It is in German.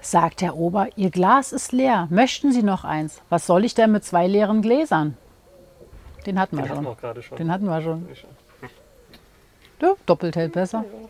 Sagt der Ober, Ihr Glas ist leer. Möchten Sie noch eins? Was soll ich denn mit zwei leeren Gläsern? Den hatten wir Den hatten wir auch gerade schon. Den hatten wir schon. Ja, doppelt hält besser. Ja.